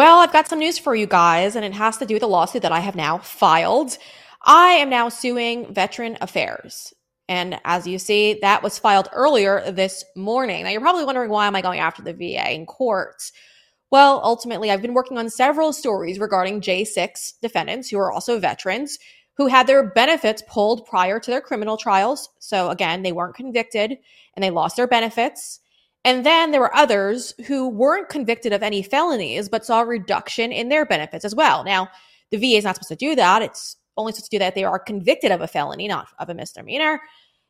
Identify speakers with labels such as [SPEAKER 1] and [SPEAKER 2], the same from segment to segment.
[SPEAKER 1] Well, I've got some news for you guys, and it has to do with a lawsuit that I have now filed. I am now suing Veteran Affairs. And as you see, that was filed earlier this morning. Now, you're probably wondering why am I going after the VA in court? Well, ultimately, I've been working on several stories regarding J6 defendants who are also veterans who had their benefits pulled prior to their criminal trials. So, again, they weren't convicted and they lost their benefits. And then there were others who weren't convicted of any felonies, but saw a reduction in their benefits as well. Now, the VA is not supposed to do that. It's only supposed to do that if they are convicted of a felony, not of a misdemeanor.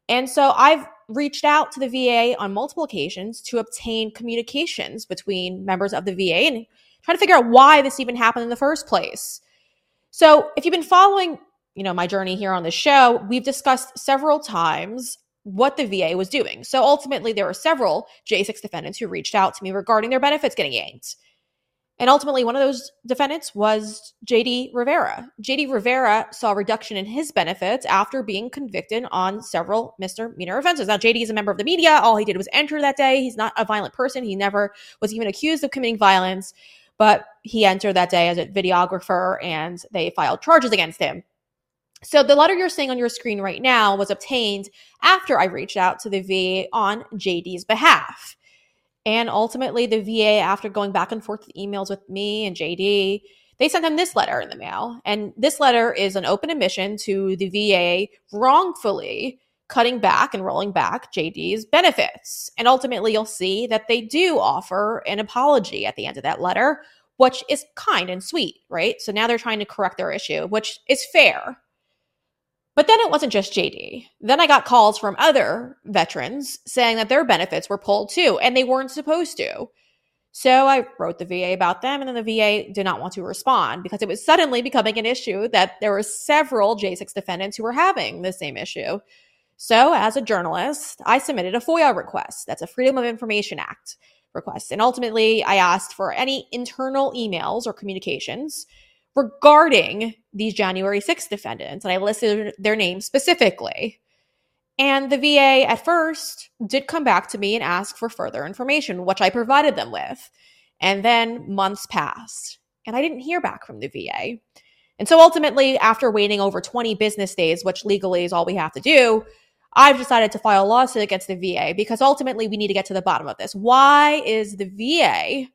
[SPEAKER 1] And so I've reached out to the VA on multiple occasions to obtain communications between members of the VA and try to figure out why this even happened in the first place. So if you've been following, you know, my journey here on the show, we've discussed several times what the VA was doing. So ultimately there were several J6 defendants who reached out to me regarding their benefits getting yanked. And ultimately, one of those defendants was JD Rivera. JD Rivera saw a reduction in his benefits after being convicted on several misdemeanor offenses. Now, JD is a member of the media. All he did was enter that day. He's not a violent person. He never was even accused of committing violence, but he entered that day as a videographer and they filed charges against him. So the letter you're seeing on your screen right now was obtained after I reached out to the VA on JD's behalf. And ultimately, the VA, after going back and forth with emails with me and JD, they sent him this letter in the mail. And this letter is an open admission to the VA wrongfully cutting back and rolling back JD's benefits. And ultimately, you'll see that they do offer an apology at the end of that letter, which is kind and sweet, right? So now they're trying to correct their issue, which is fair. But then it wasn't just JD. Then I got calls from other veterans saying that their benefits were pulled too, and they weren't supposed to. So I wrote the VA about them, and then the VA did not want to respond because it was suddenly becoming an issue that there were several J6 defendants who were having the same issue. So, as a journalist, I submitted a FOIA request. That's a Freedom of Information Act request. And ultimately, I asked for any internal emails or communications regarding these January 6th defendants, and I listed their names specifically. And the VA at first did come back to me and ask for further information, which I provided them with. And then months passed, and I didn't hear back from the VA. And so ultimately, after waiting over 20 business days, which legally is all we have to do, I've decided to file a lawsuit against the VA because ultimately we need to get to the bottom of this. Why is the VA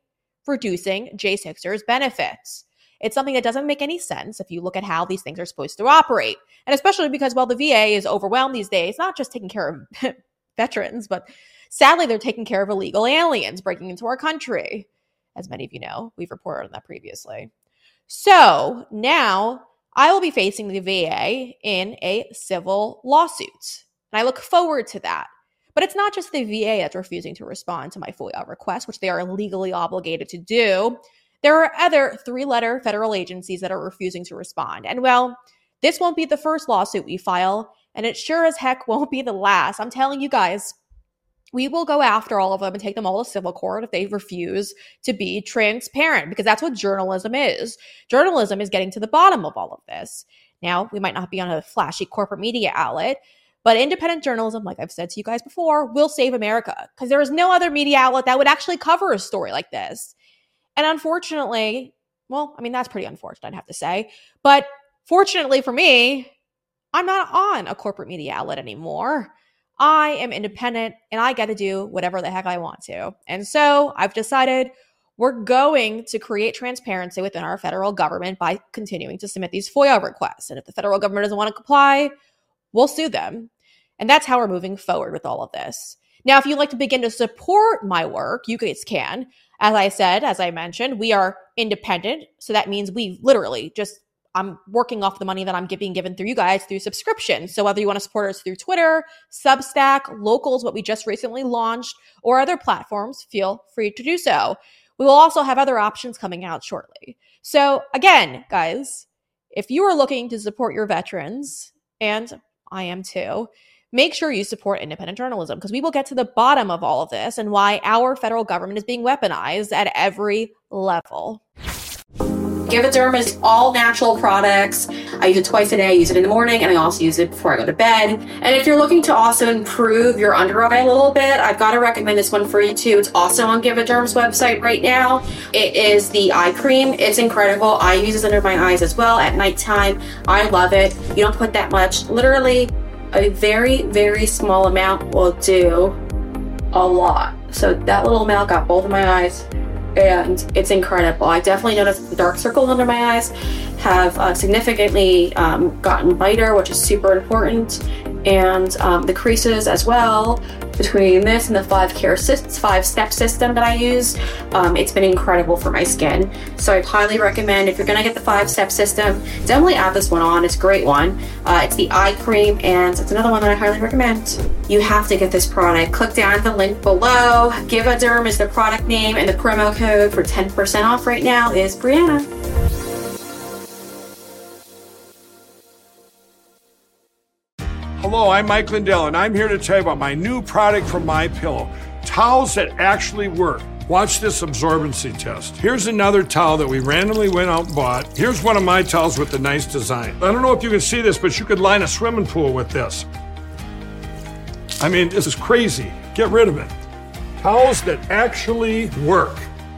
[SPEAKER 1] reducing J6ers benefits? It's something that doesn't make any sense if you look at how these things are supposed to operate. And especially because, well, the VA is overwhelmed these days, not just taking care of veterans, but sadly, they're taking care of illegal aliens breaking into our country. As many of you know, we've reported on that previously. So now I will be facing the VA in a civil lawsuit. And I look forward to that. But it's not just the VA that's refusing to respond to my FOIA request, which they are legally obligated to do. There are other three letter federal agencies that are refusing to respond. And well, this won't be the first lawsuit we file, and it sure as heck won't be the last. I'm telling you guys, we will go after all of them and take them all to civil court if they refuse to be transparent because that's what journalism is. Journalism is getting to the bottom of all of this. Now, we might not be on a flashy corporate media outlet, but independent journalism, like I've said to you guys before, will save America because there is no other media outlet that would actually cover a story like this. And unfortunately, well, I mean, that's pretty unfortunate, I'd have to say. But fortunately for me, I'm not on a corporate media outlet anymore. I am independent and I get to do whatever the heck I want to. And so I've decided we're going to create transparency within our federal government by continuing to submit these FOIA requests. And if the federal government doesn't want to comply, we'll sue them. And that's how we're moving forward with all of this. Now, if you'd like to begin to support my work, you guys can. As I said, as I mentioned, we are independent. So that means we literally just, I'm working off the money that I'm being given through you guys through subscription. So whether you want to support us through Twitter, Substack, Locals, what we just recently launched, or other platforms, feel free to do so. We will also have other options coming out shortly. So again, guys, if you are looking to support your veterans, and I am too, make sure you support independent journalism because we will get to the bottom of all of this and why our federal government is being weaponized at every level. GiveADerm is all natural products. I use it twice a day. I use it in the morning and I also use it before I go to bed. And if you're looking to also improve your under eye a little bit, I've got to recommend this one for you too. It's also on GiveADerm's website right now. It is the eye cream. It's incredible. I use this under my eyes as well at nighttime. I love it. You don't put that much. Literally, a very, very small amount will do a lot. So that little amount got both of my eyes and it's incredible. I definitely noticed the dark circles under my eyes have uh, significantly um, gotten lighter, which is super important, and um, the creases as well between this and the five care five step system that I use. Um, it's been incredible for my skin. So I highly recommend if you're gonna get the five step system, definitely add this one on. It's a great one. Uh, it's the eye cream and it's another one that I highly recommend. You have to get this product. Click down the link below. GiveADerm is the product name and the promo code for 10% off right now is Breanna.
[SPEAKER 2] Hello, I'm Mike Lindell, and I'm here to tell you about my new product from My Pillow: towels that actually work. Watch this absorbency test. Here's another towel that we randomly went out and bought. Here's one of my towels with the nice design. I don't know if you can see this, but you could line a swimming pool with this. I mean, this is crazy. Get rid of it. Towels that actually work.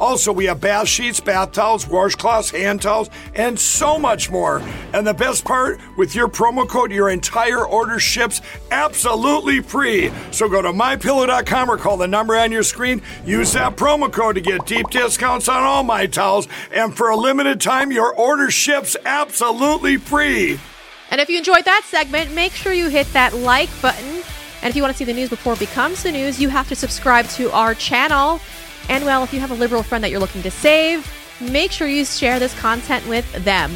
[SPEAKER 2] Also, we have bath sheets, bath towels, washcloths, hand towels, and so much more. And the best part, with your promo code, your entire order ships absolutely free. So go to mypillow.com or call the number on your screen. Use that promo code to get deep discounts on all my towels. And for a limited time, your order ships absolutely free.
[SPEAKER 1] And if you enjoyed that segment, make sure you hit that like button. And if you want to see the news before it becomes the news, you have to subscribe to our channel. And well, if you have a liberal friend that you're looking to save, make sure you share this content with them.